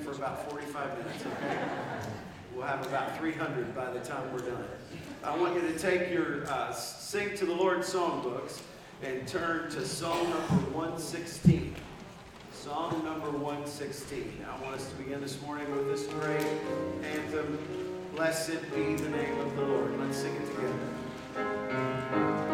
for about 45 minutes, okay? We'll have about 300 by the time we're done. I want you to take your uh, Sing to the Lord songbooks and turn to Psalm number 116. Psalm number 116. I want us to begin this morning with this great anthem, Blessed Be the Name of the Lord. Let's sing it together.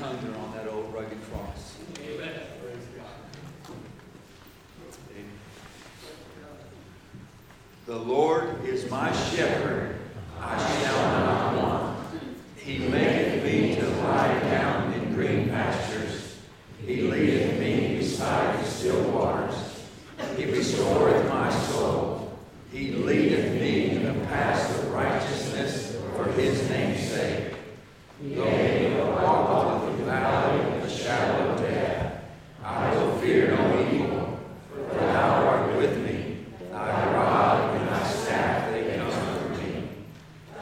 When he hung there on that old rugged cross. Amen. The Lord is my shepherd, I shall not want. He maketh me to lie down in green pastures. He leadeth me beside the still waters. He restoreth my soul. He leadeth me in the paths of righteousness for his name's sake. Yea, I walk through the valley of the shadow of death. I will fear no evil, for thou art with me. Thy rod and thy staff, they comfort me.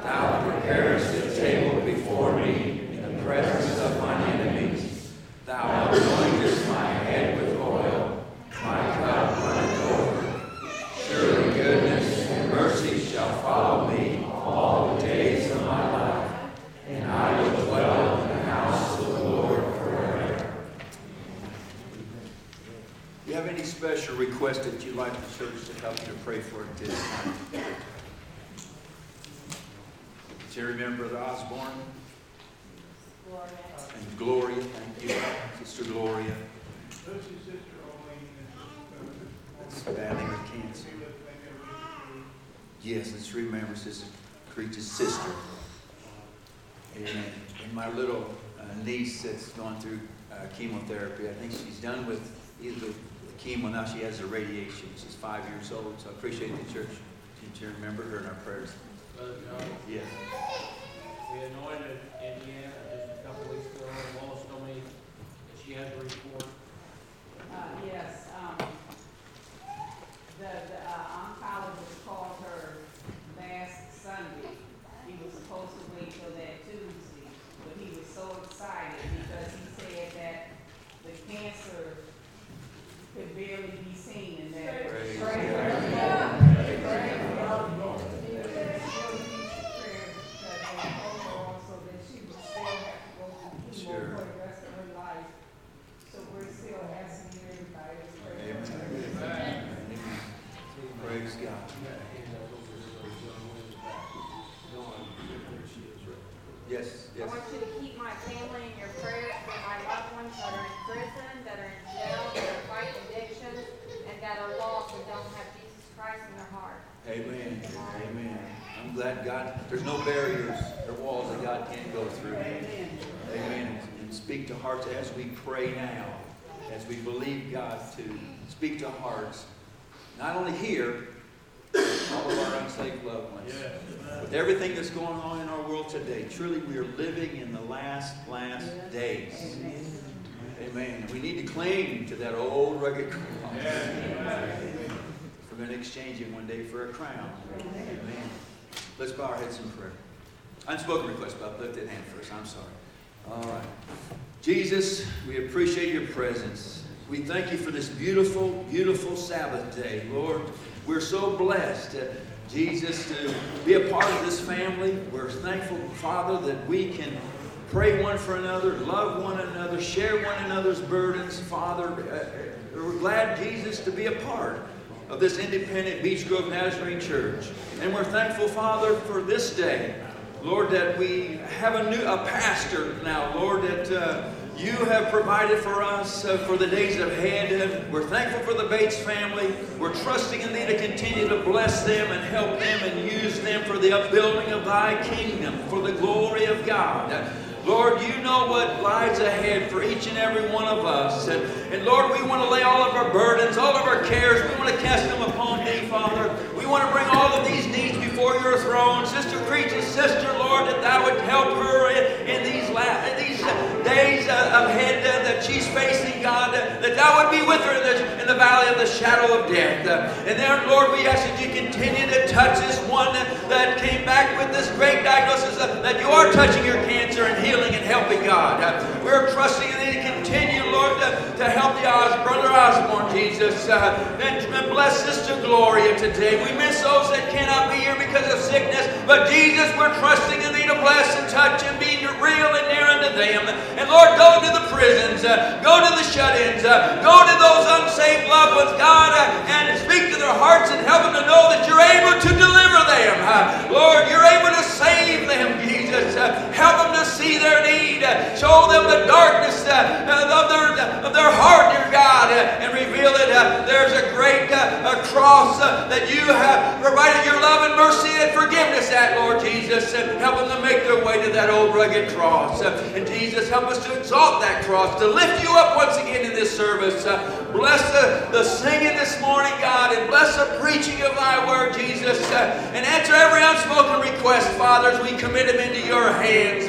Thou preparest a table before me in the presence of mine enemies. Thou anointest my head with oil. My cup runneth over. Surely goodness and mercy shall follow me all the days of my life, and I will dwell in the house of the Lord forever. Do you have any special requests that you'd like the church to help you to pray for at this time? Do you remember Brother Osborne? And Gloria, thank you, Sister Gloria. That's battling with cancer. Yes, let's remember Sister Creech's sister. Amen. And my little uh, niece that's gone through uh, chemotherapy, I think she's done with either the chemo, now she has the radiation. She's five years old, so I appreciate the church. Did you remember her in our prayers? Brother John, Yes. we anointed Indiana just a couple weeks ago, and Wallace told me that she has a report. Uh, yes, um, the, the uh, oncologist called her last Sunday. He was supposed to wait till that Tuesday, but he was so excited because he said that the cancer could barely be seen in that. Praise Praise God. God. Praise God. Still needs prayer because they told her also that she would still have to go through Sure. chemo for the rest of her life. So we're still asking everybody to pray. Amen. for her. Amen. Praise God. Yes, I yes. want you to keep my family in your prayers for my loved ones that are in prison, that are in jail, that are fighting addictions, and that are lost and don't have Jesus Christ in their heart. Amen. Amen. I'm glad God, there's no barriers or walls that God can't go through. Amen. And speak to hearts as we pray now, as we believe God to speak to hearts, not only here, all of our unsaved loved ones. With everything that's going on in our world today, truly we are living in the last, last days. Amen. We need to cling to that old rugged cross. We're going to exchange it one day for a crown. Amen. Let's bow our heads in prayer. Unspoken request, but I lift that hand first. I'm sorry. All right. Jesus, we appreciate your presence. We thank you for this beautiful, beautiful Sabbath day. Lord, we're so blessed, uh, Jesus, to be a part of this family. We're thankful, Father, that we can pray one for another, love one another, share one another's burdens. Father, uh, we're glad, Jesus, to be a part of this independent Beech Grove Nazarene Church. And we're thankful, Father, for this day. Lord, that we have a new a pastor now, Lord, that uh, you have provided for us uh, for the days ahead. We're thankful for the Bates family. We're trusting in Thee to continue to bless them and help them and use them for the upbuilding of Thy kingdom, for the glory of God. Lord, you know what lies ahead for each and every one of us. And, and Lord, we want to lay all of our burdens, all of our cares, we want to cast them upon Thee, Father. We want to bring all of these needs before Your throne. Sister Creech's sister, Lord, that Thou would help her in, in these, la- in these days ahead uh, that she's facing, God, uh, that Thou would be with her in the, in the valley of the shadow of death. Uh, and there, Lord, we ask that You continue to touch this one that, that came back with this great uh, that you are touching your cancer and healing and helping, God. Uh, we're trusting in you to continue, Lord, to, to help the Os, Brother Osborne, Jesus. Uh, and bless Sister Gloria today. We miss those that cannot be here because of sickness, but Jesus, we're trusting in thee to bless and touch and be real and near unto them. And Lord, go to the prisons, uh, go to the shut-ins, uh, go to those unsaved loved ones, God, uh, and speak to their hearts and help them to know that you're able to deliver them. Uh, Lord, you're able to save them, Jesus. Uh, help them to see their need. Uh, show them the darkness uh, uh, of, their, of their heart, dear God, uh, and reveal it. there's a great cross that you have provided your love and mercy and forgiveness at, Lord Jesus, and help them to make their way to that old rugged cross. And Jesus, help us to exalt that cross, to lift you up once again in this service. Bless the, the singing this morning, God, and bless the preaching of thy word, Jesus, and answer every unspoken request, Father, as we commit them into your hands.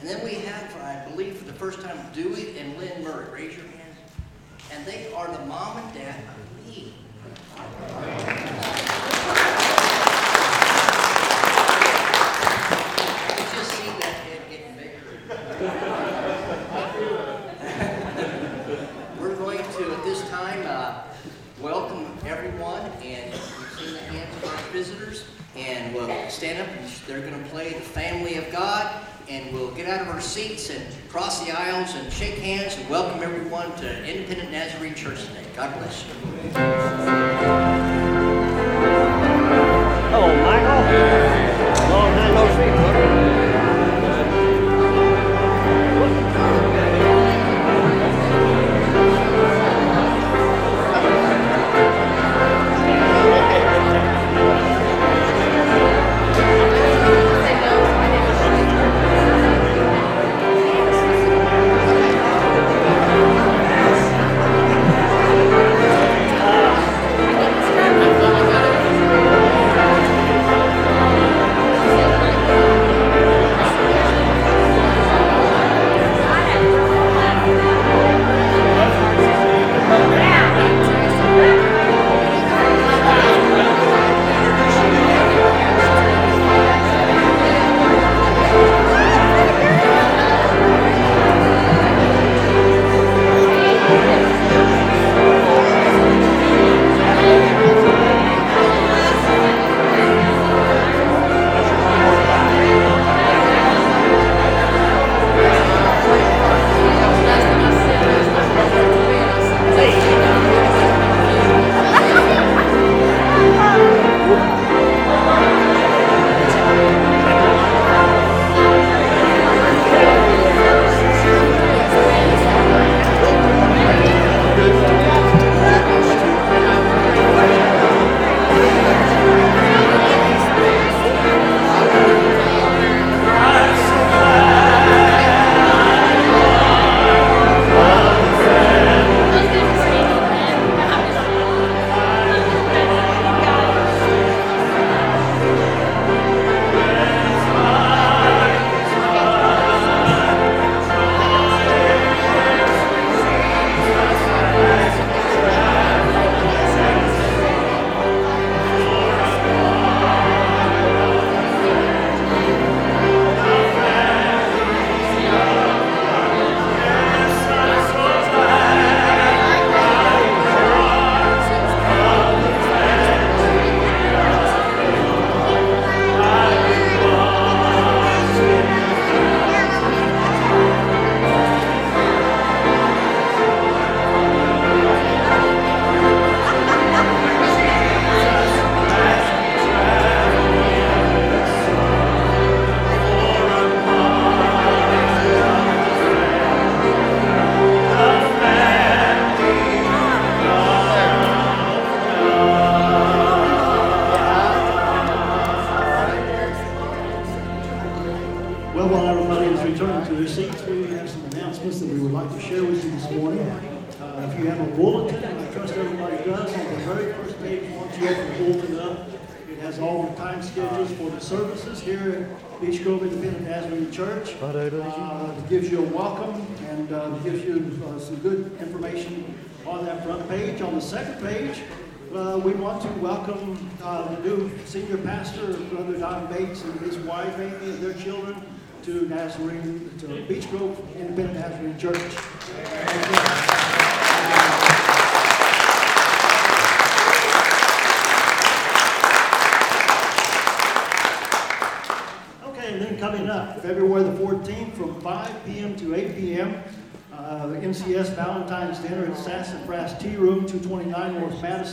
And then we have, I believe, for the first time, Dewey and Lynn Murray. Raise your hands. And they are the mom and dad of Lee. just see that head getting bigger. We're going to, at this time, uh, welcome everyone, and we've seen the hands of our visitors, and we'll stand up, and they're going to play the Family of God, and of our seats and cross the aisles and shake hands and welcome everyone to Independent Nazarene Church today. God bless you.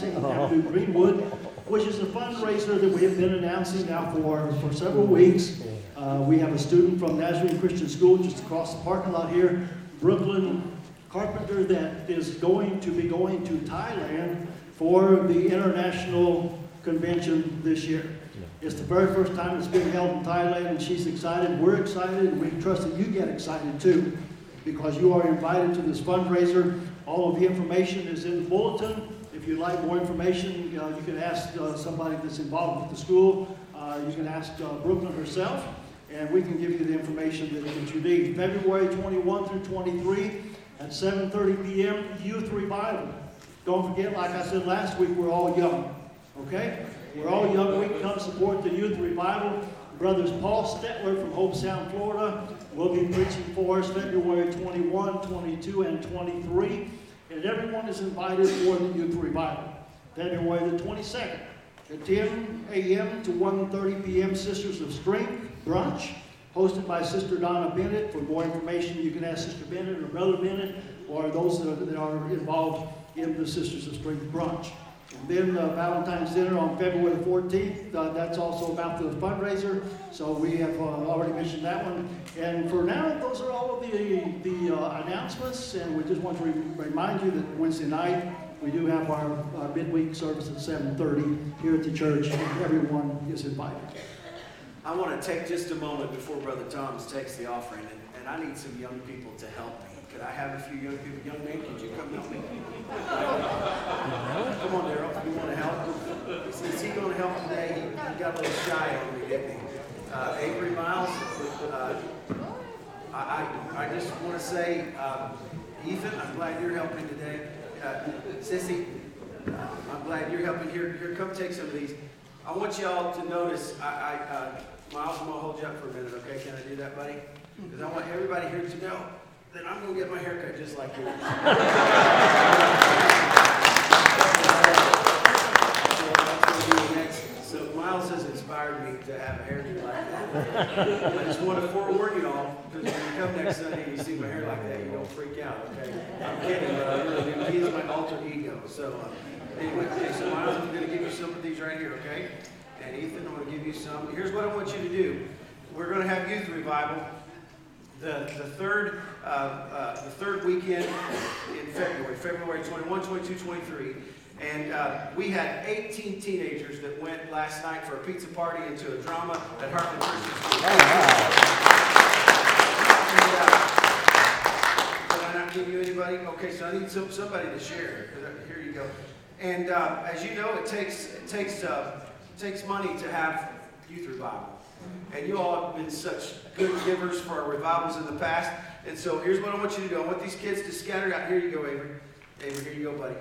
229 North Madison Avenue, Greenwood, which is a fundraiser that we have been announcing now for, for several weeks. Uh, We have a student from Nazarene Christian School just across the parking lot here, Brooklyn Carpenter, that is going to be going to Thailand for the international convention this year. It's the very first time it's being held in Thailand, and she's excited, we're excited, and we trust that you get excited too, because you are invited to this fundraiser. All of the information is in the bulletin. If you'd like more information, uh, you can ask uh, somebody that's involved with the school. Uh, You can ask Brooklyn herself, and we can give you the information that that you need. February 21 through 23 at 7:30 PM, youth revival. Don't forget, like I said last week, we're all young, okay? We're all young, we can come support the youth revival. Brothers Paul Stetler from Hobe Sound, Florida, will be preaching for us February 21, 22, and 23. And everyone is invited for the youth revival. February the 22nd, at 10 a.m. to 1:30 p.m., Sisters of Strength brunch, hosted by Sister Donna Bennett. For more information, you can ask Sister Bennett or Brother Bennett, or those that are- that are involved in the Sisters of Strength brunch. And then uh, Valentine's dinner on February the 14th, uh, that's also about the fundraiser, so we have uh, already mentioned that one. And for now, those are all of the, the uh, announcements, and we just want to re- remind you that Wednesday night, we do have our uh, midweek service at 7:30 here at the church, everyone is invited. I want to take just a moment before Brother Thomas takes the offering, and, and I need some young people to help me. Could I have a few young people? Young man, could you come help me? Come on, Daryl, you want to help? Is, he going to help today? He, got a little shy on me, didn't he? Uh, Avery Miles, uh, I, I, I just want to say, um, Ethan, I'm glad you're helping today. Uh, Sissy, I'm glad you're helping. Here, here, come take some of these. I want y'all to notice, I, I, uh, Miles, I'm gonna hold you up for a minute, okay? Can I do that, buddy? Because I want everybody here to know that I'm gonna get my hair cut just like yours. So that's gonna be next. So Miles has inspired me to have a hairdo like that. I just want to forewarn you all, because when you come next Sunday and you see my hair like that, you don't freak out, okay? I'm kidding, but I really do. He's my alter ego, so, uh, anyway, okay, so Miles, I'm gonna give you some of these right here, okay? And Ethan, I'm gonna give you some. Here's what I want you to do. We're gonna have youth revival the, the third, uh, uh, the third weekend in February, February 21, 22, 23. And uh, we had 18 teenagers that went last night for a pizza party into a drama at Heartland Christian School. And, uh, Did I not give you anybody? Okay, so I need some, somebody to share. Here you go. And uh, as you know, it takes, it takes, uh, it takes money to have youth revival. And you all have been such good givers for our revivals in the past. And so here's what I want you to do. I want these kids to scatter out. Here you go, Avery. Avery, here you go, buddy.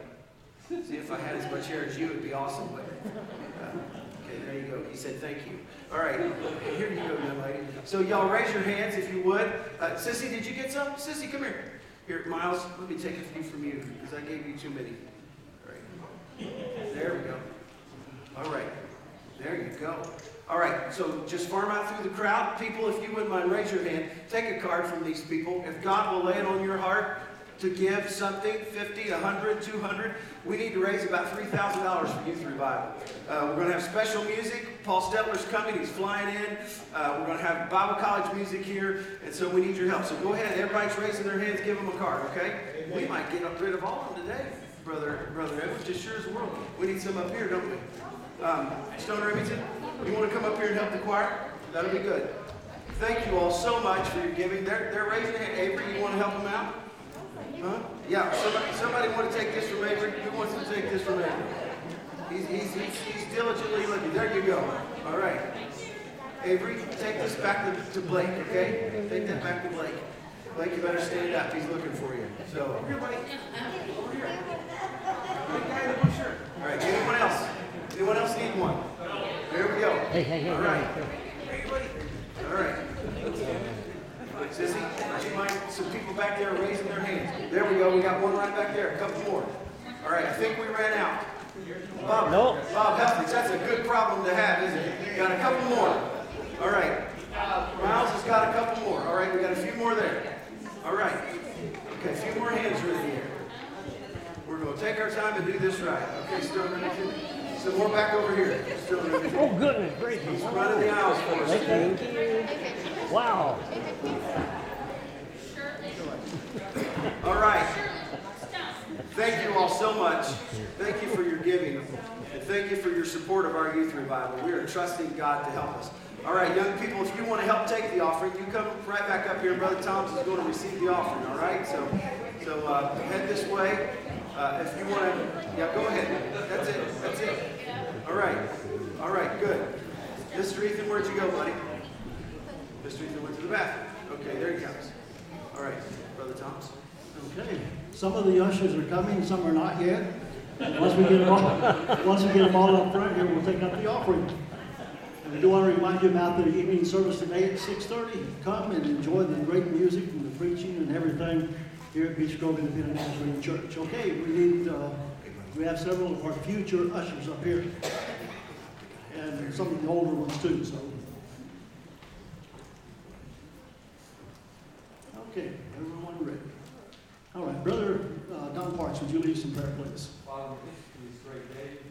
See, if I had as much hair as you, it'd be awesome. But, uh, okay, there you go. He said thank you. All right, here you go, young lady. So y'all raise your hands if you would. Uh, Sissy, did you get some? Sissy, come here. Here, Miles, let me take a few from you because I gave you too many. All right. There we go. All right. There you go. All right, so just farm out through the crowd. People, if you wouldn't mind, raise your hand. Take a card from these people. If God will lay it on your heart to give something, 50, 100, 200, we need to raise about $3,000 for youth revival. Uh, we're going to have special music. Paul Stetler's coming. He's flying in. Uh, we're going to have Bible college music here, and so we need your help. So go ahead. Everybody's raising their hands. Give them a card, okay? We might get rid of all of them today, brother, brother Edwards. Just sure as the world. We need some up here, don't we? Um, Stoner Remington, you want to come up here and help the choir? That'll be good. Thank you all so much for your giving. They're, they're raising hand. Avery, you want to help them out? Huh? Yeah, somebody, somebody want to take this from Avery? Who wants to take this from Avery? He's, he's, he's, he's diligently looking. There you go. All right. Avery, take this back to, to Blake, okay? Take that back to Blake. Blake, you better stand up. He's looking for you. So, here, buddy. Over here. All right. Anyone else? Anyone else need one? There we go. Hey, hey, hey, All right. hey. All right. Sissy, would you mind some people back there raising their hands? There we go. We got one right back there. A couple more. All right. I think we ran out. Bob, No. Bob Huffings, that's a good problem to have, isn't it? Got a couple more. All right. Miles has got a couple more. All right. We got a few more there. All right. Okay. A few more hands the air. We're going to take our time and do this right. Okay, Stone Remington. Some more back over here. Oh, goodness gracious. He's running the aisles for us. Thank you. Wow. All right. Thank you all so much. Thank you for your giving. And thank you for your support of our youth revival. We are trusting God to help us. All right, young people, if you want to help take the offering, you come right back up here. Brother Thomas is going to receive the offering, all right? So, so uh, head this way. Uh, if you want to, yeah, go ahead. That's it. That's it. All right. All right, good. Mr. Ethan, where'd you go, buddy? Mr. Ethan went to the bathroom. Okay, there he comes. All right, Brother Thomas. Okay, some of the ushers are coming, some are not yet. Once we get them all, once we get them all up front here, we'll take up the offering. And we do want to remind you about the evening service today at six thirty. Come and enjoy the great music and the preaching and everything here at Beech Grove Independent Nazarene Church. Okay, we need, uh, we have several of our future ushers up here. And some of the older ones too, so. Okay, everyone ready? All right, Brother uh, Don Parks, would you lead in prayer, please? Father, we thank you for this great day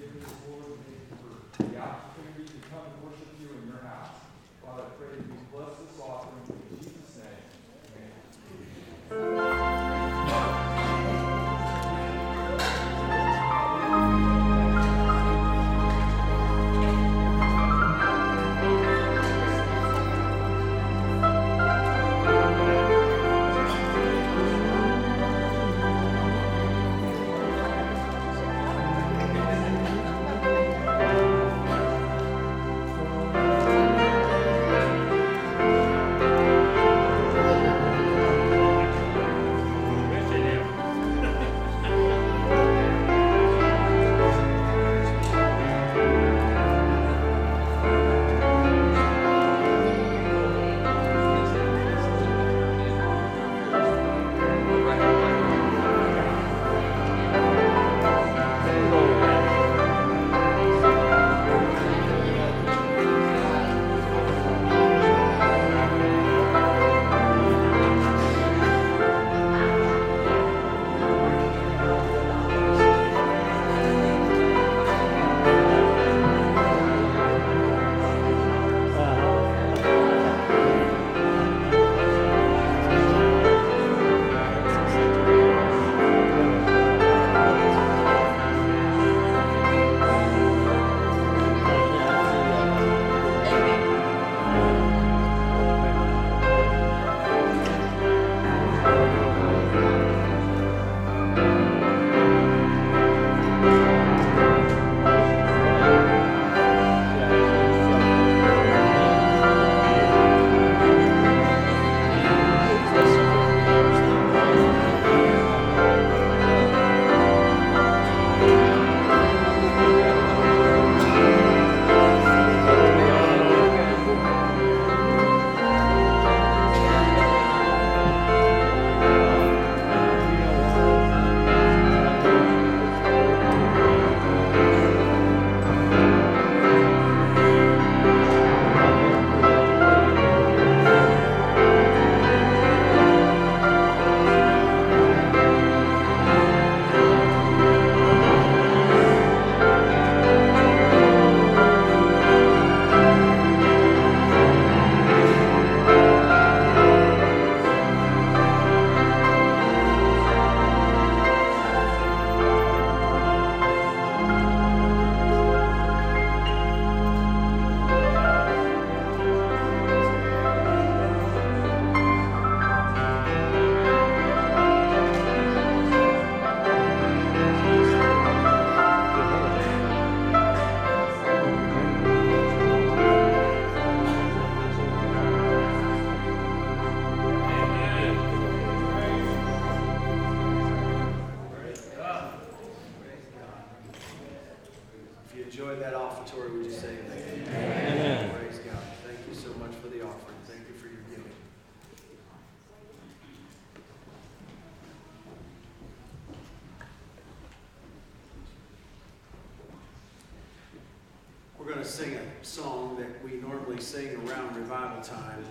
revival time.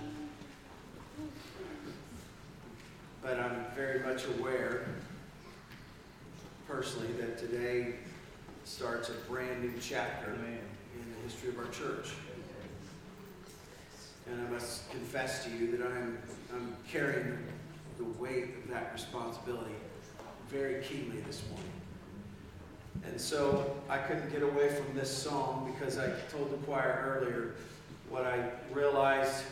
But I'm very much aware, personally, that today starts a brand new chapter in the history of our church. And I must confess to you that I'm, I'm carrying the weight of that responsibility very keenly this morning. And so I couldn't get away from this song because I told the choir earlier what I realized,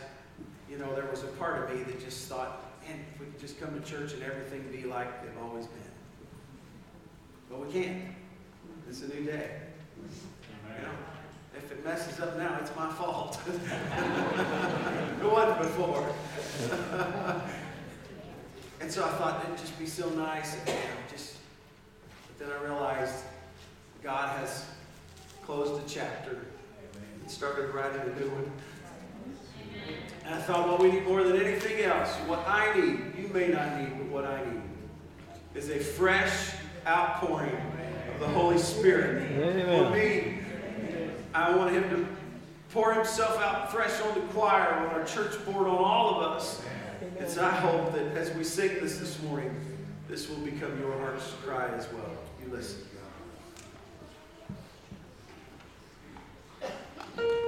you know, there was a part of me that just thought, man, if we could just come to church and everything be like they've always been. But we can't. It's a new day. You know, if it messes up now, it's my fault. it wasn't before. and so I thought it'd just be so nice, and, you know, just. But then I realized God has closed a chapter and started writing a new one. And I thought, well, we need more than anything else. What I need, you may not need, but what I need is a fresh outpouring of the Holy Spirit. Amen. For me, I want Him to pour Himself out fresh on the choir, on our church board, on all of us. And so I hope that as we sing this this morning, this will become your heart's cry as well. You listen. Thank you.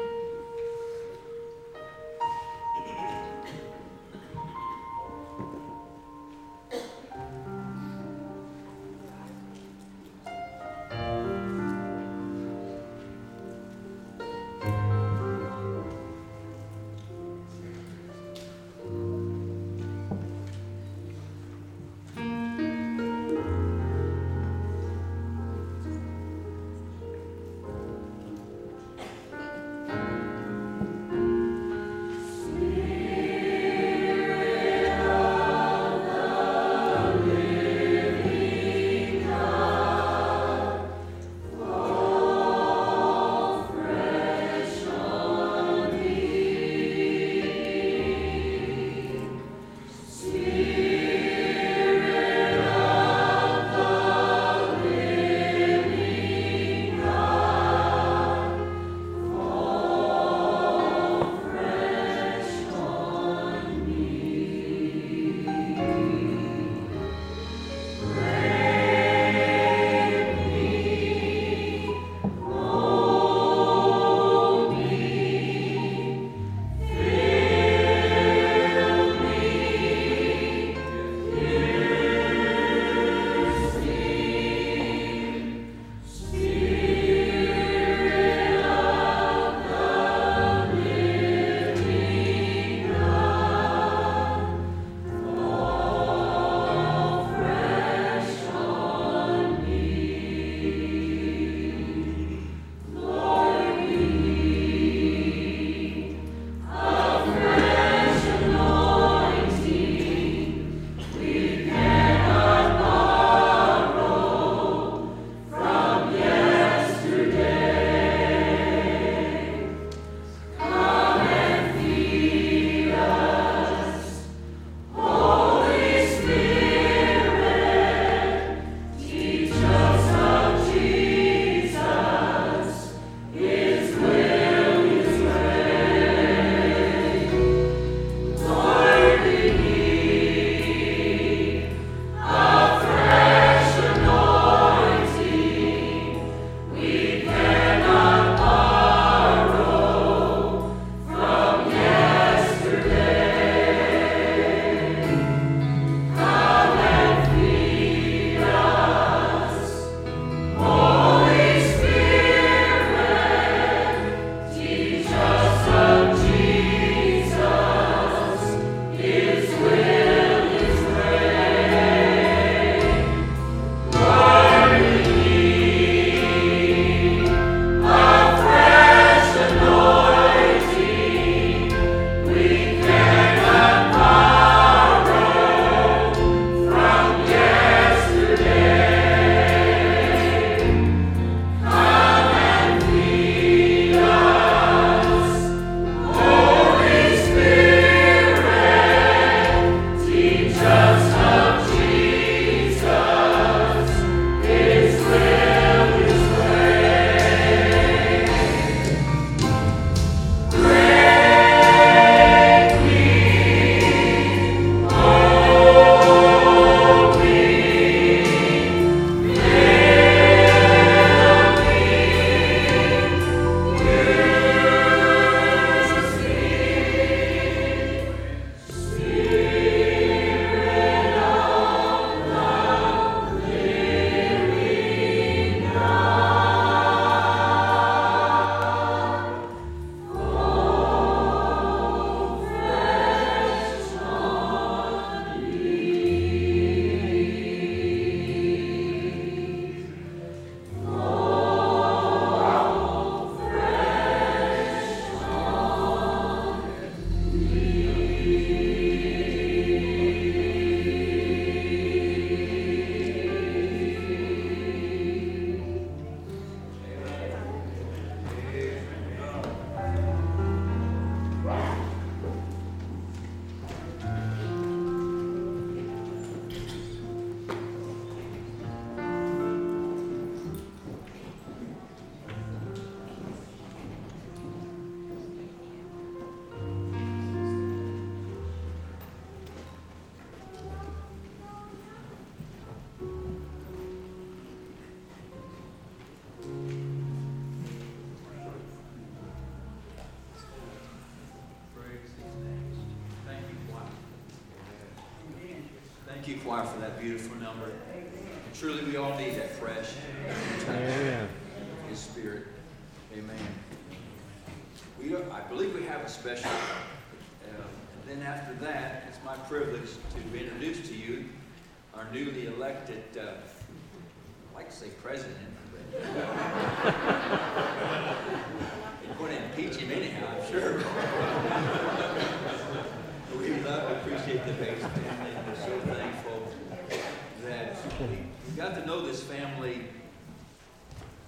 Family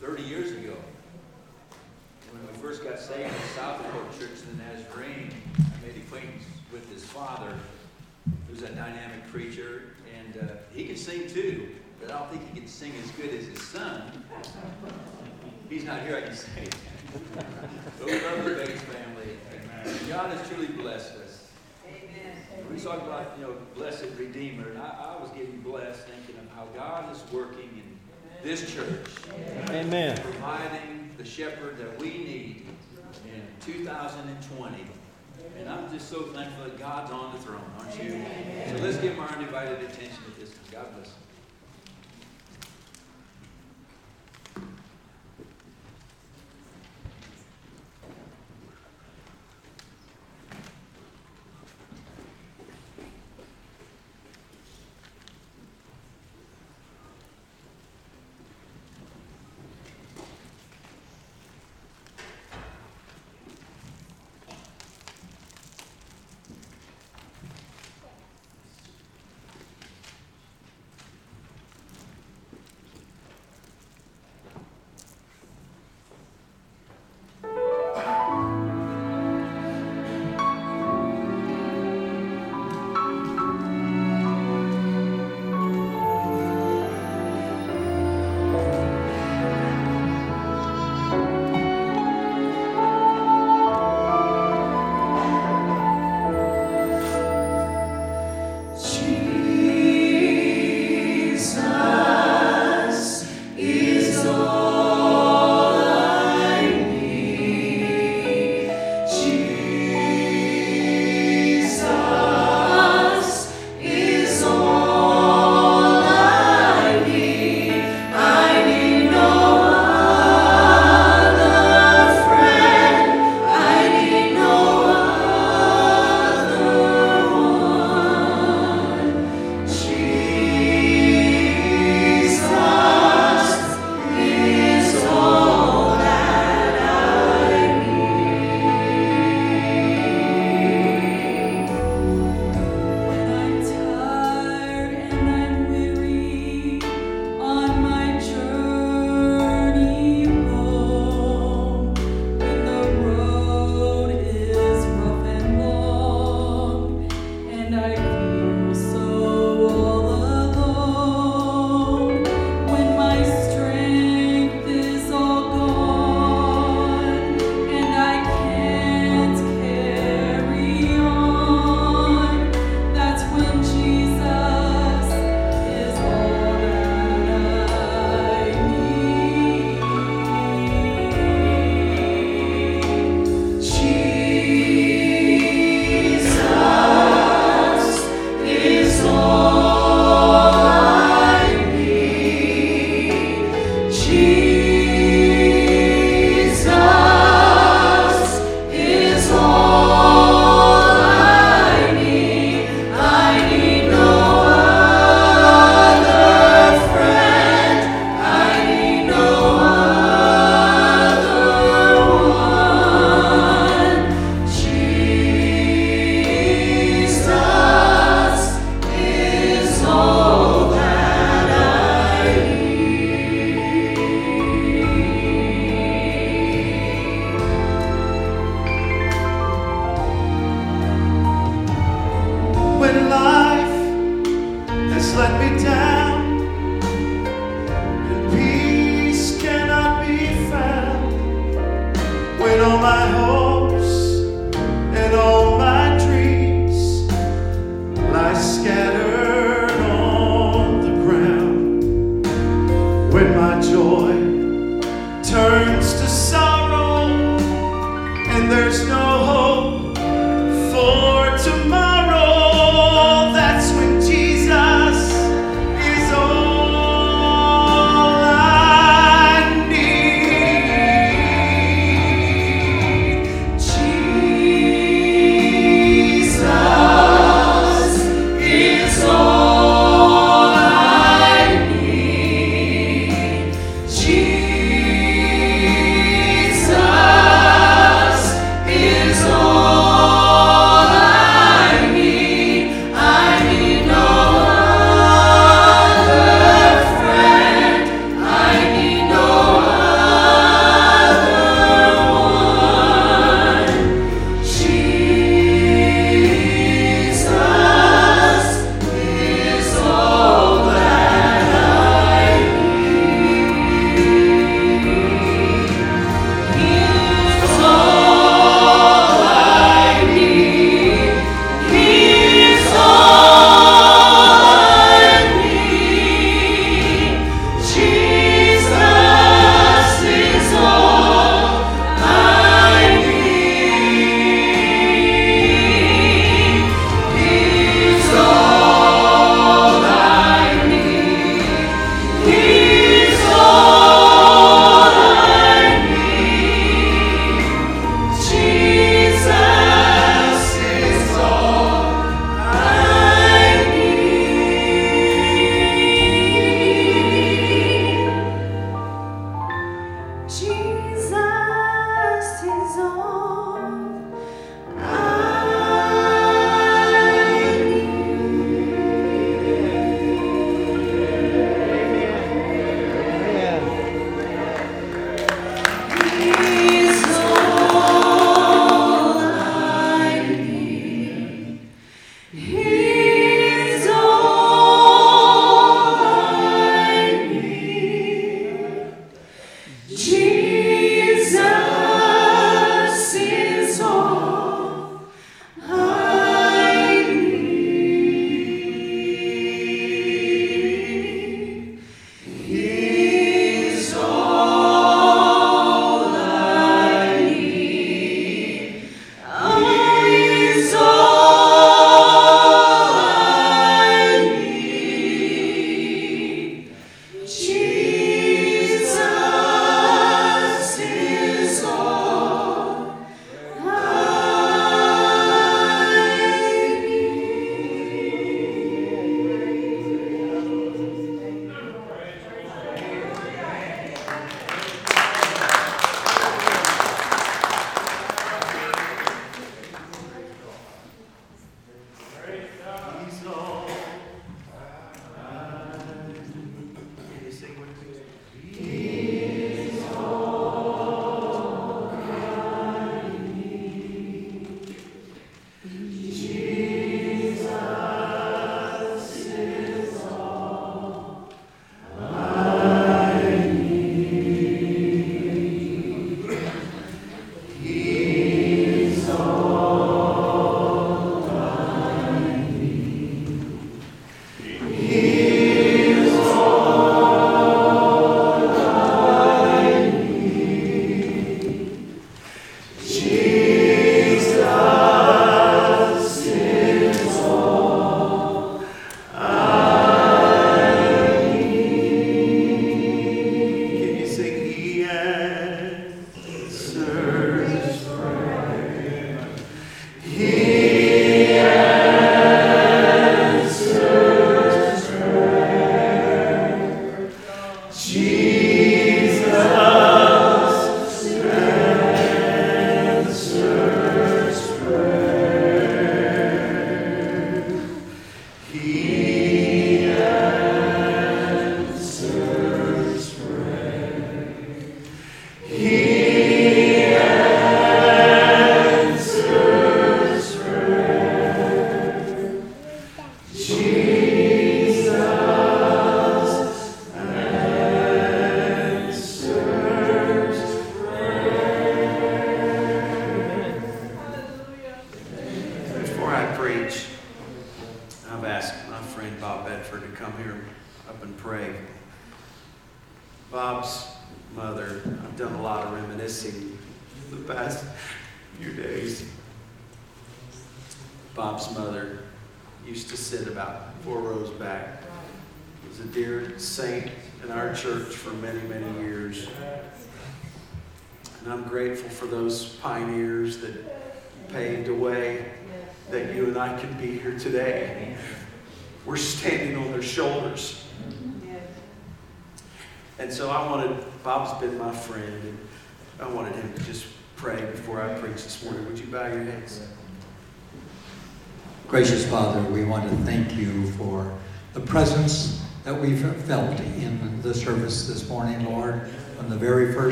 30 years ago. When we first got saved at the Southport Church in the Nazarene, I made acquaintance with his father, who's a dynamic preacher, and uh, he can sing too, but I don't think he can sing as good as his son. He's not here, I can say. but we love the Bates family. and God has truly blessed us. Amen. We talk about, you know, blessed Redeemer, and I, I was getting blessed thinking of how God is working in this church Amen. providing the shepherd that we need in 2020. And I'm just so thankful that God's on the throne, aren't you? So let's give him our undivided attention at this time. God bless. Gracious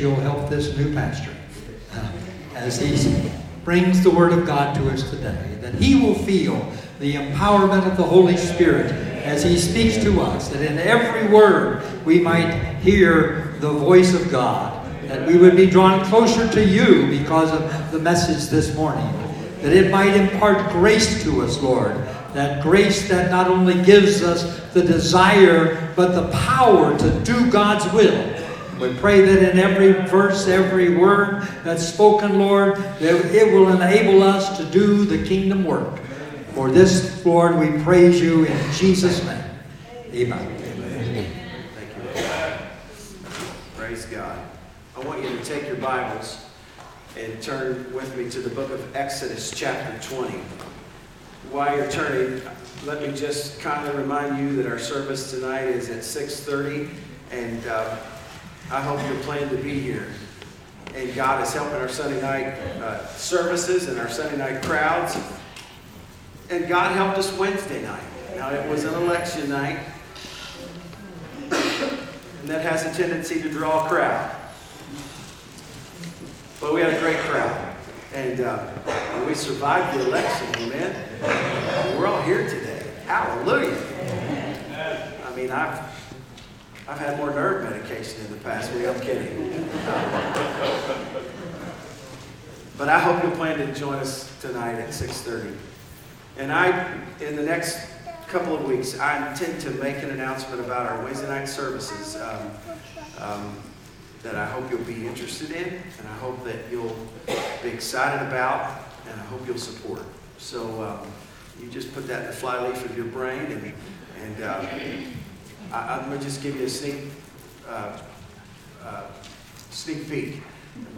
you'll help this new pastor uh, as he brings the word of God to us today, that he will feel the empowerment of the Holy Spirit as he speaks to us, that in every word we might hear the voice of God, that we would be drawn closer to you because of the message this morning, that it might impart grace to us, Lord, that grace that not only gives us the desire, but the power to do God's will. We pray that in every verse, every word that's spoken, Lord, that it will enable us to do the kingdom work. For this, Lord, we praise you in Jesus' name. Amen. Amen. Thank you. Praise God. I want you to take your Bibles and turn with me to the book of Exodus, chapter 20. While you're turning, let me just kind of remind you that our service tonight is at 6:30, and uh, I hope you're planning to be here. And God is helping our Sunday night uh, services and our Sunday night crowds. And God helped us Wednesday night. Now, it was an election night, and that has a tendency to draw a crowd. But we had a great crowd. And uh, we survived the election, amen? We're all here today. Hallelujah. I mean, I've, I've had more nerve medication in the past week. I'm kidding. But I hope you'll plan to join us tonight at 6.30. And I, in the next couple of weeks, I intend to make an announcement about our Wednesday night services um, um, that I hope you'll be interested in, and I hope that you'll be excited about, and I hope you'll support. So um, you just put that in the flyleaf of your brain, and, and uh, I, I'm going to just give you a sneak, uh, uh, sneak peek.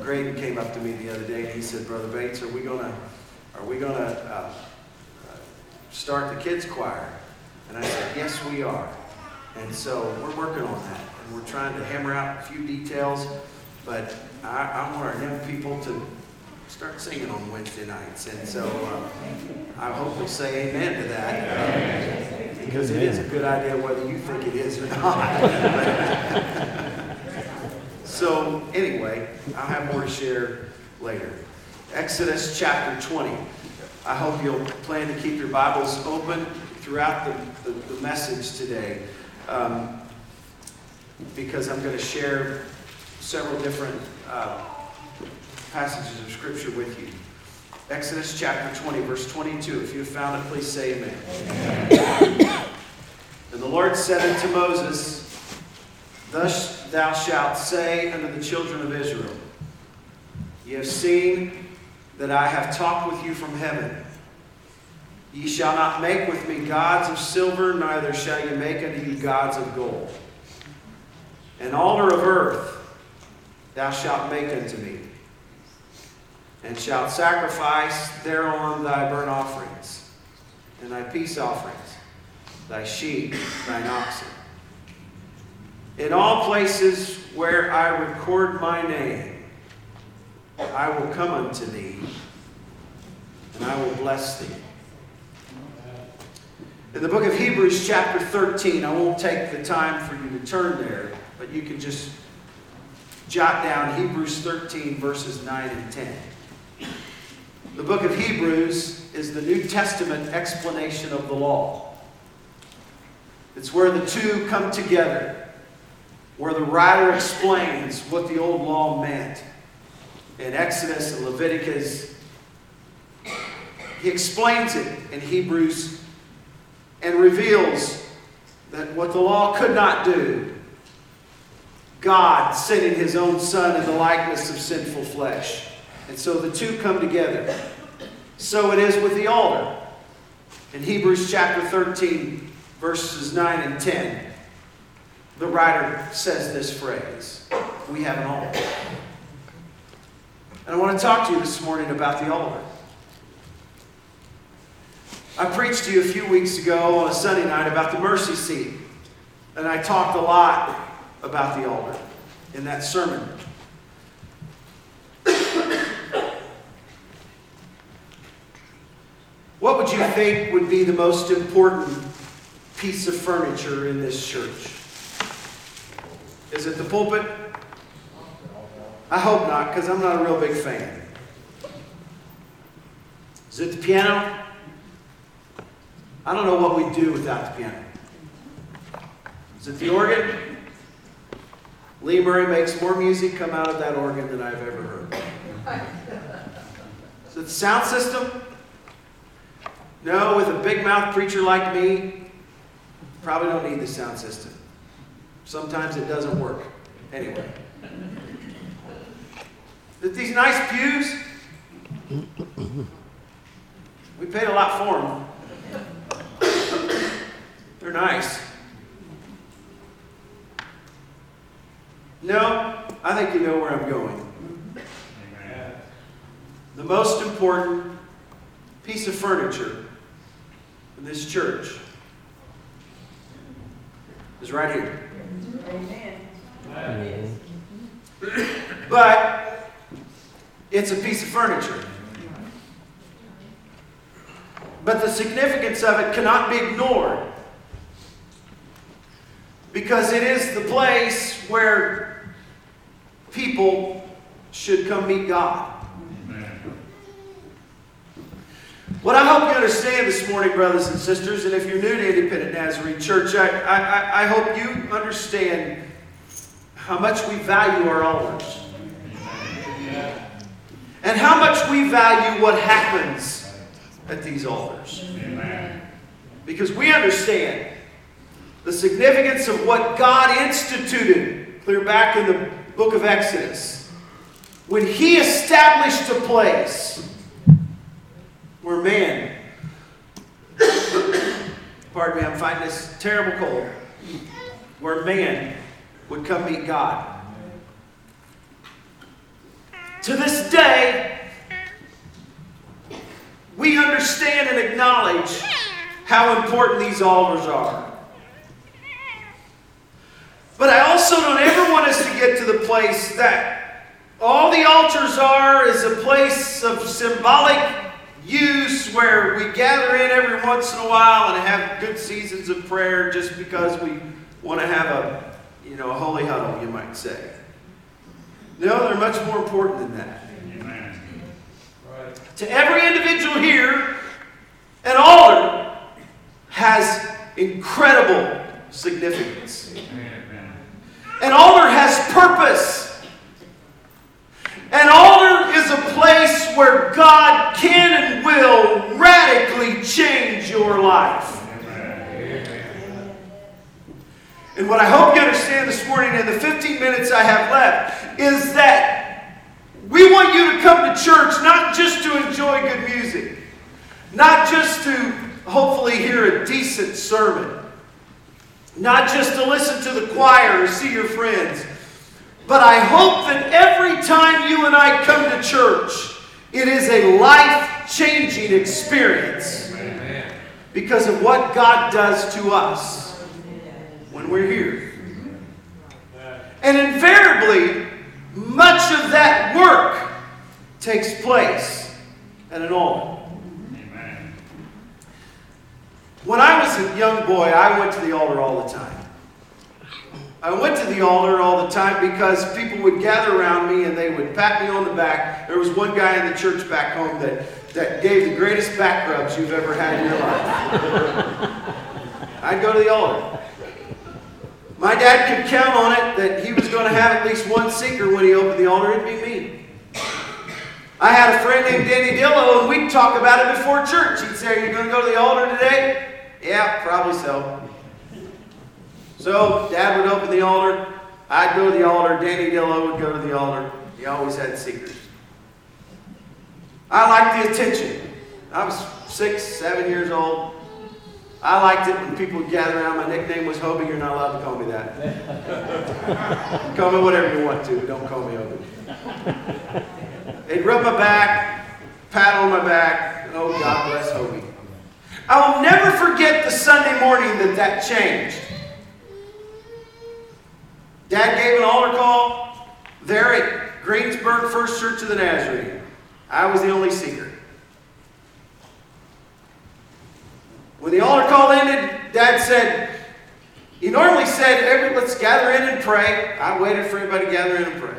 Graydon came up to me the other day, and he said, Brother Bates, are we going to, are we going to uh, start the kids choir? And I said, yes, we are. And so we're working on that. And we're trying to hammer out a few details. But I, I want our young people to start singing on Wednesday nights. And so uh, I hope you'll say amen to that. Because it is a good idea whether you think it is or not. so anyway, I'll have more to share later. Exodus chapter 20. I hope you'll plan to keep your Bibles open throughout the, the, the message today um, because I'm going to share several different uh, passages of Scripture with you. Exodus chapter 20, verse 22. If you have found it, please say amen. amen. and the Lord said unto Moses, Thus thou shalt say unto the children of Israel, Ye have seen that I have talked with you from heaven. Ye shall not make with me gods of silver, neither shall ye make unto you gods of gold. An altar of earth thou shalt make unto me, and shalt sacrifice thereon thy burnt offerings, and thy peace offerings, thy sheep, thine oxen. In all places where I record my name, I will come unto thee, and I will bless thee. In the book of Hebrews, chapter 13, I won't take the time for you to turn there, but you can just jot down Hebrews 13, verses 9 and 10. The book of Hebrews is the New Testament explanation of the law. It's where the two come together, where the writer explains what the old law meant in Exodus and Leviticus. He explains it in Hebrews and reveals that what the law could not do, God sending his own Son in the likeness of sinful flesh. And so the two come together. So it is with the altar. In Hebrews chapter 13, verses 9 and 10, the writer says this phrase We have an altar. And I want to talk to you this morning about the altar. I preached to you a few weeks ago on a Sunday night about the mercy seat. And I talked a lot about the altar in that sermon. What would you think would be the most important piece of furniture in this church? Is it the pulpit? I hope not, because I'm not a real big fan. Is it the piano? I don't know what we'd do without the piano. Is it the organ? Lee Murray makes more music come out of that organ than I've ever heard. Is it the sound system? No, with a big mouth preacher like me, probably don't need the sound system. Sometimes it doesn't work. Anyway. That these nice pews, we paid a lot for them. They're nice. No, I think you know where I'm going. the most important piece of furniture in this church is right here. Amen. But it's a piece of furniture. But the significance of it cannot be ignored because it is the place where people should come meet God. What I hope you understand this morning, brothers and sisters, and if you're new to Independent Nazarene Church, I, I, I hope you understand how much we value our altars. And how much we value what happens at these altars. Because we understand the significance of what God instituted clear back in the book of Exodus. When He established a place where man, pardon me, I'm fighting this terrible cold, where man would come meet God. To this day, we understand and acknowledge how important these altars are. But I also don't ever want us to get to the place that all the altars are is a place of symbolic use where we gather in every once in a while and have good seasons of prayer just because we want to have a, you know, a holy huddle, you might say. No, they're much more important than that. To every individual here, an altar has incredible significance. An altar has purpose. An altar is a place where God can and will radically change your life. And what I hope you understand this morning in the 15 minutes I have left is that we want you to come to church not just to enjoy good music, not just to hopefully hear a decent sermon, not just to listen to the choir or see your friends, but I hope that every time you and I come to church, it is a life changing experience because of what God does to us when we're here. And invariably, much of that work takes place at an altar. When I was a young boy, I went to the altar all the time. I went to the altar all the time because people would gather around me and they would pat me on the back. There was one guy in the church back home that, that gave the greatest back rubs you've ever had in your life. I'd go to the altar. My dad could count on it that he was going to have at least one seeker when he opened the altar. It'd be me. I had a friend named Danny Dillo, and we'd talk about it before church. He'd say, Are you going to go to the altar today? Yeah, probably so. So, Dad would open the altar. I'd go to the altar. Danny Dillo would go to the altar. He always had secrets. I liked the attention. I was six, seven years old. I liked it when people would gather around. My nickname was Hobie. You're not allowed to call me that. call me whatever you want to, but don't call me Hobie. They'd rub my back, pat on my back. Oh, God bless Hobie. I will never forget the Sunday morning that that changed. Dad gave an altar call there at Greensburg First Church of the Nazarene. I was the only seeker. When the altar call ended, Dad said, he normally said, Every, let's gather in and pray. I waited for everybody to gather in and pray.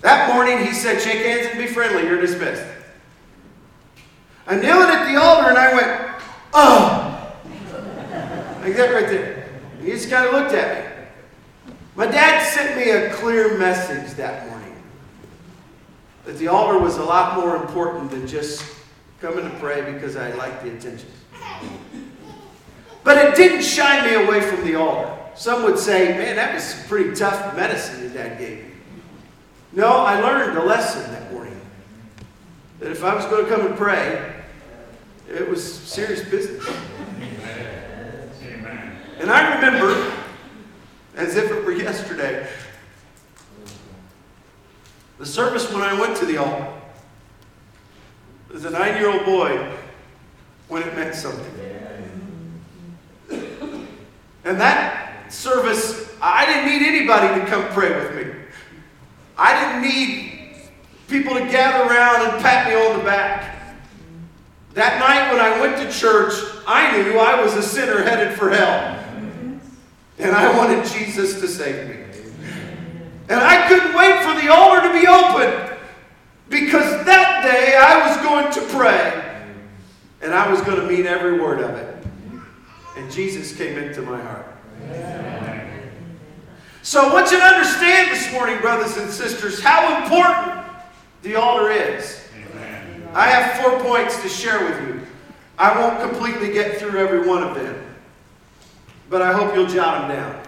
That morning, he said, shake hands and be friendly. You're dismissed. I'm at the altar and I went, oh. Like that right there. He just kind of looked at me. My dad sent me a clear message that morning that the altar was a lot more important than just coming to pray because I liked the attention. But it didn't shy me away from the altar. Some would say, man, that was some pretty tough medicine your dad gave me. No, I learned a lesson that morning. That if I was going to come and pray, it was serious business. And I remember, as if it were yesterday, the service when I went to the altar. as a nine year old boy when it meant something. And that service, I didn't need anybody to come pray with me. I didn't need people to gather around and pat me on the back. That night when I went to church, I knew I was a sinner headed for hell. And I wanted Jesus to save me. And I couldn't wait for the altar to be open because that day I was going to pray and I was going to mean every word of it. And Jesus came into my heart. So I want you to understand this morning, brothers and sisters, how important the altar is. I have four points to share with you. I won't completely get through every one of them, but I hope you'll jot them down.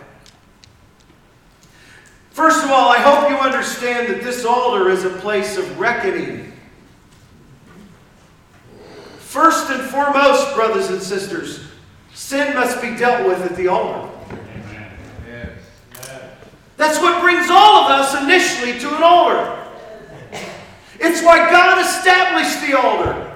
First of all, I hope you understand that this altar is a place of reckoning. First and foremost, brothers and sisters, sin must be dealt with at the altar. That's what brings all of us initially to an altar. It's why God established the altar.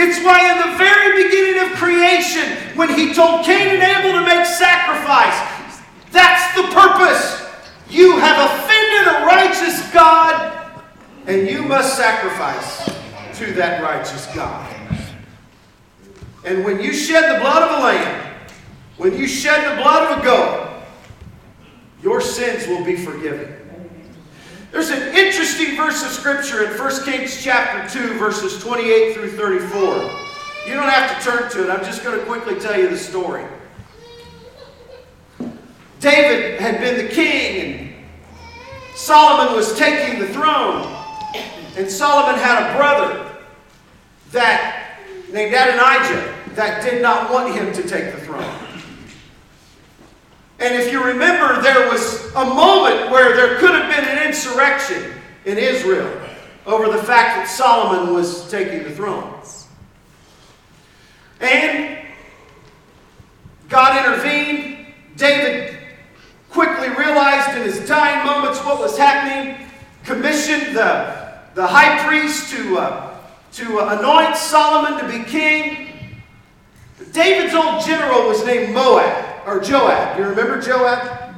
It's why, in the very beginning of creation, when He told Cain and Abel to make sacrifice, that's the purpose. You have offended a righteous God, and you must sacrifice to that righteous God. And when you shed the blood of a lamb, when you shed the blood of a goat, your sins will be forgiven. There's an interesting verse of scripture in 1 Kings chapter 2, verses 28 through 34. You don't have to turn to it, I'm just going to quickly tell you the story. David had been the king, and Solomon was taking the throne. And Solomon had a brother that named Adonijah that did not want him to take the throne. And if you remember, there was a moment where there could have been an insurrection in Israel over the fact that Solomon was taking the throne. And God intervened. David quickly realized in his dying moments what was happening, commissioned the, the high priest to, uh, to anoint Solomon to be king. David's old general was named Moab or Joab. Do you remember Joab?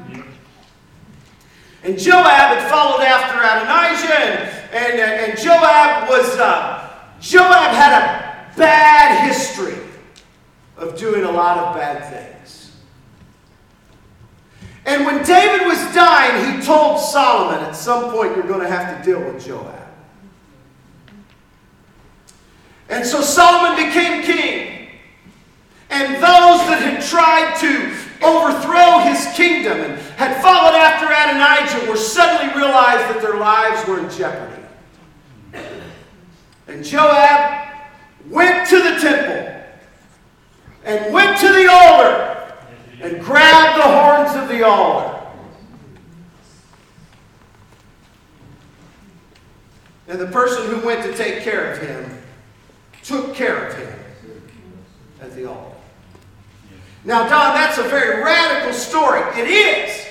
And Joab had followed after Adonijah, and, and, and Joab was, uh, Joab had a bad history of doing a lot of bad things. And when David was dying, he told Solomon, at some point you're going to have to deal with Joab. And so Solomon became king. And those that had tried to overthrow his kingdom and had followed after Adonijah were suddenly realized that their lives were in jeopardy. And Joab went to the temple and went to the altar and grabbed the horns of the altar. And the person who went to take care of him took care of him at the altar. Now, Don, that's a very radical story. It is.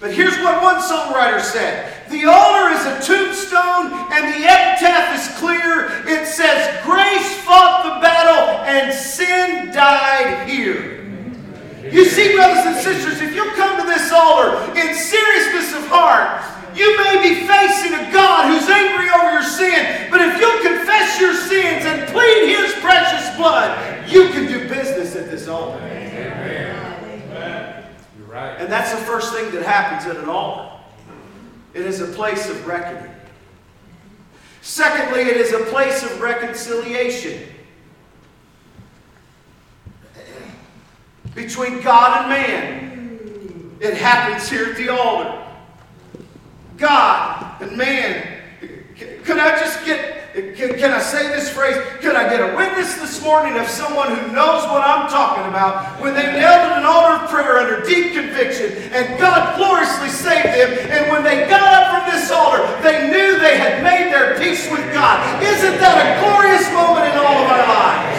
But here's what one songwriter said The altar is a tombstone, and the epitaph is clear. It says, Grace fought the battle, and sin died here. You see, brothers and sisters, if you come to this altar in seriousness of heart, you may be facing a God who's angry over your sin, but if you'll confess your sins and plead His precious blood, you can do business at this altar. Amen. You're Right. And that's the first thing that happens at an altar. It is a place of reckoning. Secondly, it is a place of reconciliation between God and man. It happens here at the altar. God and man. Could I just get can, can, I say this phrase? Could I get a witness this morning of someone who knows what I'm talking about when they knelt at an altar of prayer under deep conviction and God gloriously saved them and when they got up from this altar they knew they had made their peace with God. Isn't that a glorious moment in all of our lives?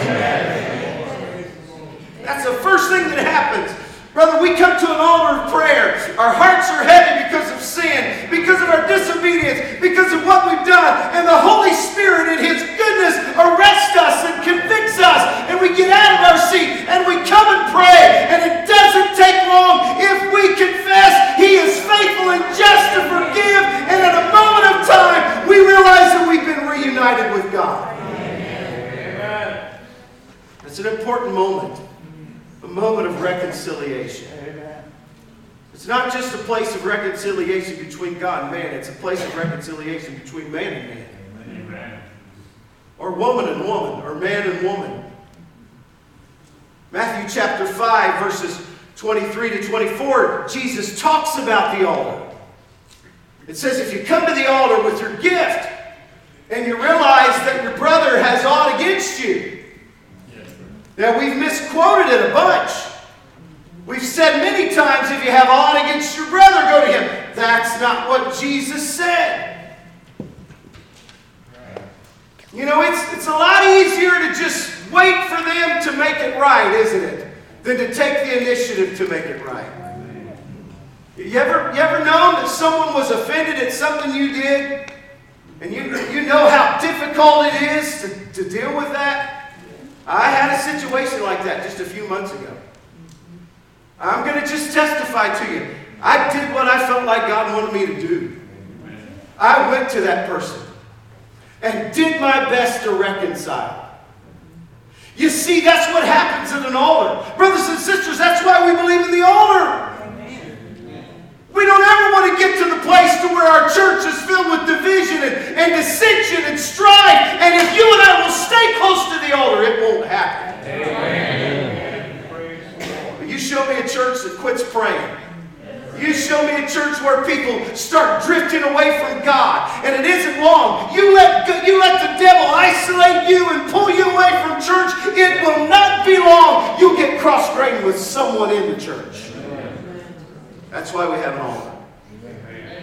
That's the first thing that happens Brother, we come to an altar of prayer. Our hearts are heavy because of sin, because of our disobedience, because of what we've done. And the Holy Spirit, in His goodness arrests us and convicts us, and we get out of our seat and we come and pray, and it doesn't take long. If we confess, He is faithful and just to forgive, and at a moment of time, we realize that we've been reunited with God. It's an important moment, a moment of reconciliation. It's not just a place of reconciliation between God and man, it's a place of reconciliation between man and man. Amen. Or woman and woman, or man and woman. Matthew chapter 5, verses 23 to 24, Jesus talks about the altar. It says, if you come to the altar with your gift and you realize that your brother has aught against you, now we've misquoted it a bunch. We've said many times if you have aught against your brother, go to him. That's not what Jesus said. You know, it's, it's a lot easier to just wait for them to make it right, isn't it? Than to take the initiative to make it right. You ever, you ever known that someone was offended at something you did? And you, you know how difficult it is to, to deal with that? I had a situation like that just a few months ago. I'm going to just testify to you. I did what I felt like God wanted me to do. I went to that person and did my best to reconcile. You see, that's what happens at an altar. Brothers and sisters, that's why we believe in the altar. We don't ever want to get to the place to where our church is filled with division and, and dissension and strife. And if you and I will stay close to the altar, it won't happen. But you show me a church that quits praying. You show me a church where people start drifting away from God, and it isn't long. You let, you let the devil isolate you and pull you away from church. It will not be long. You'll get cross-grained with someone in the church. That's why we have an altar.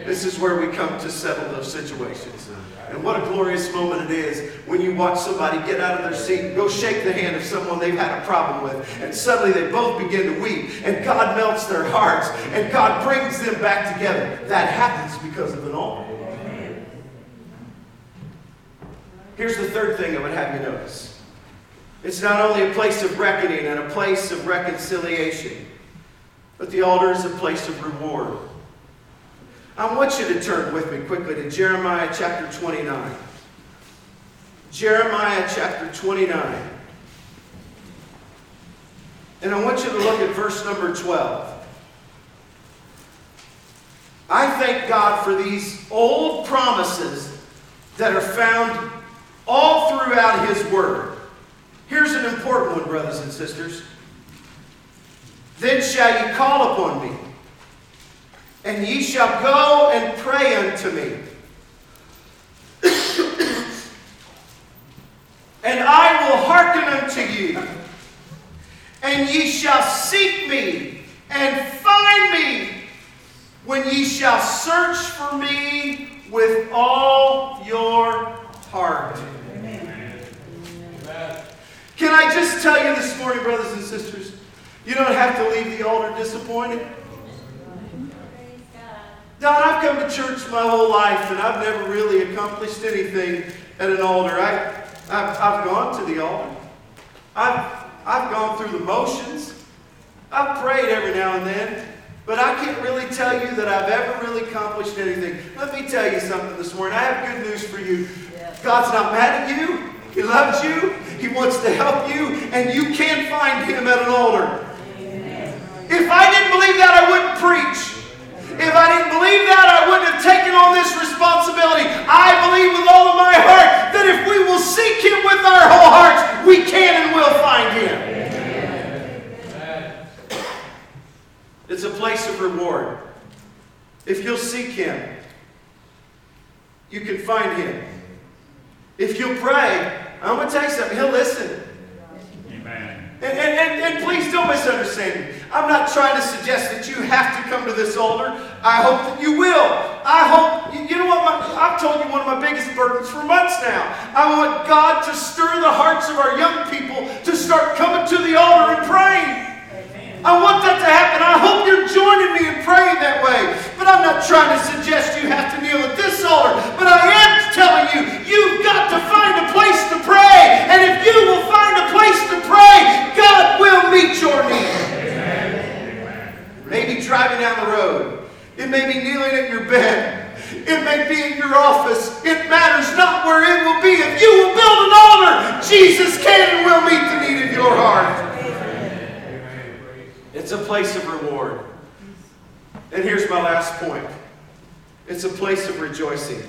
This is where we come to settle those situations. And what a glorious moment it is when you watch somebody get out of their seat and go shake the hand of someone they've had a problem with. And suddenly they both begin to weep. And God melts their hearts. And God brings them back together. That happens because of an altar. Here's the third thing I would have you notice. It's not only a place of reckoning and a place of reconciliation, but the altar is a place of reward. I want you to turn with me quickly to Jeremiah chapter 29. Jeremiah chapter 29. And I want you to look at verse number 12. I thank God for these old promises that are found all throughout His Word. Here's an important one, brothers and sisters. Then shall ye call upon me, and ye shall go and pray unto me. and I will hearken unto you, and ye shall seek me and find me when ye shall search for me with all your heart. Can I just tell you this morning, brothers and sisters, you don't have to leave the altar disappointed. Don, I've come to church my whole life and I've never really accomplished anything at an altar. I, I've, I've gone to the altar. I've, I've gone through the motions. I've prayed every now and then. But I can't really tell you that I've ever really accomplished anything. Let me tell you something this morning. I have good news for you. God's not mad at you. He loves you. He wants to help you. And you can find Him at an altar. If I didn't believe that, I wouldn't preach. If I didn't believe that, I wouldn't have taken on this responsibility. I believe with all of my heart that if we will seek Him with our whole hearts, we can and will find Him. It's a place of reward. If you'll seek Him, you can find Him. If you'll pray, I'm going to tell you something, He'll listen. Amen. And, and, and, and please don't misunderstand me. I'm not trying to suggest that you have to come to this altar. I hope that you will. I hope, you, know what, my, I've told you one of my biggest burdens for months now. I want God to stir the hearts of our young people to start coming to the altar and praying. I want that to happen. I hope you're joining me in praying that way. But I'm not trying to suggest you have to kneel at this altar. But I am telling you, you've got to find a place to pray. And if you will find a place to pray, God will meet your need may be driving down the road. It may be kneeling at your bed. It may be in your office. It matters not where it will be. If you will build an altar, Jesus can and will meet the need of your heart. It's a place of reward. And here's my last point it's a place of rejoicing.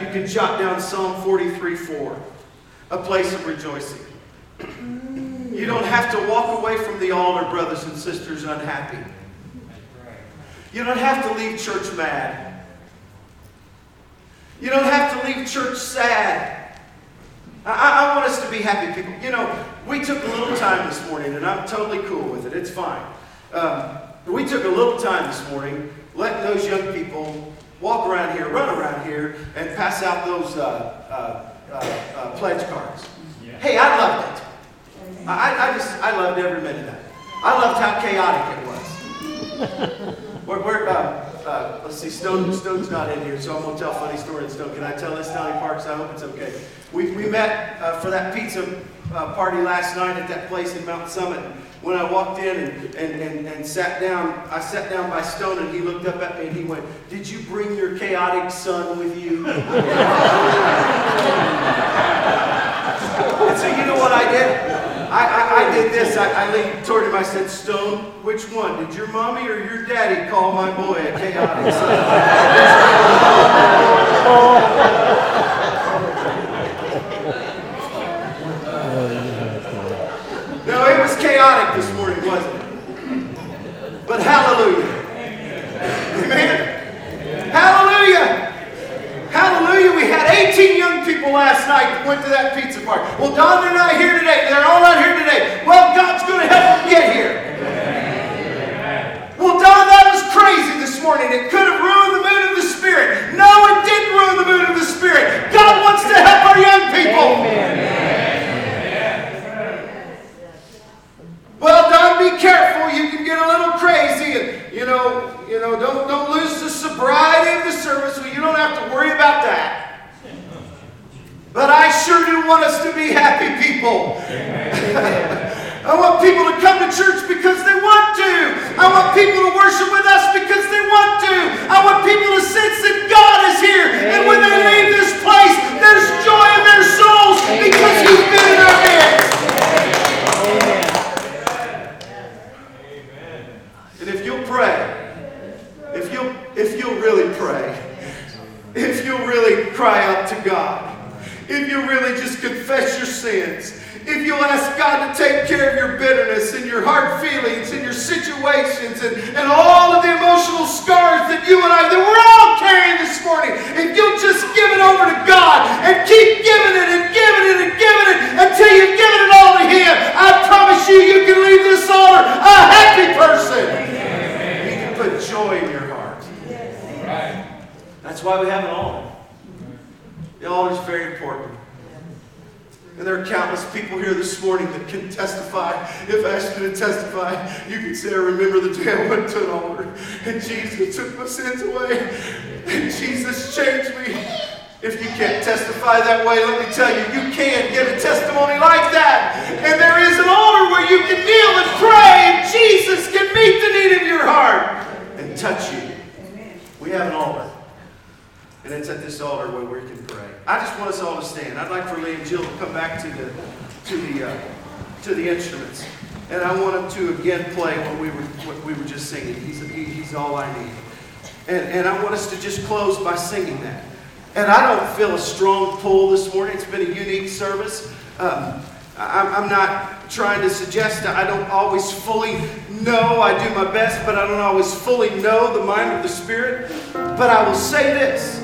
You can jot down Psalm 43 4, a place of rejoicing. You don't have to walk away from the altar, brothers and sisters, unhappy. You don't have to leave church mad. You don't have to leave church sad. I, I, want us to be happy people. You know, we took a little time this morning, and I'm totally cool with it. It's fine. Um, we took a little time this morning letting those young people walk around here, run around here, and pass out those uh, uh, uh, uh pledge cards. Yeah. Hey, I loved it. I, I just, I loved every minute of it. I loved how chaotic it was. we're, we're uh, uh, let's see, Stone, Stone's not in here, so I'm going to tell a funny story in Stone. Can I tell this, Donnie Parks? I hope it's okay. We, we met uh, for that pizza uh, party last night at that place in Mount Summit. When I walked in and, and, and, and sat down, I sat down by Stone and he looked up at me and he went, Did you bring your chaotic son with you? and so you know what I did? I, I, I did this. I, I leaned toward him. I said, Stone, which one? Did your mommy or your daddy call my boy a chaotic son? us to just close by singing that. And I don't feel a strong pull this morning. It's been a unique service. Um, I'm not trying to suggest that I don't always fully know. I do my best, but I don't always fully know the mind of the Spirit. But I will say this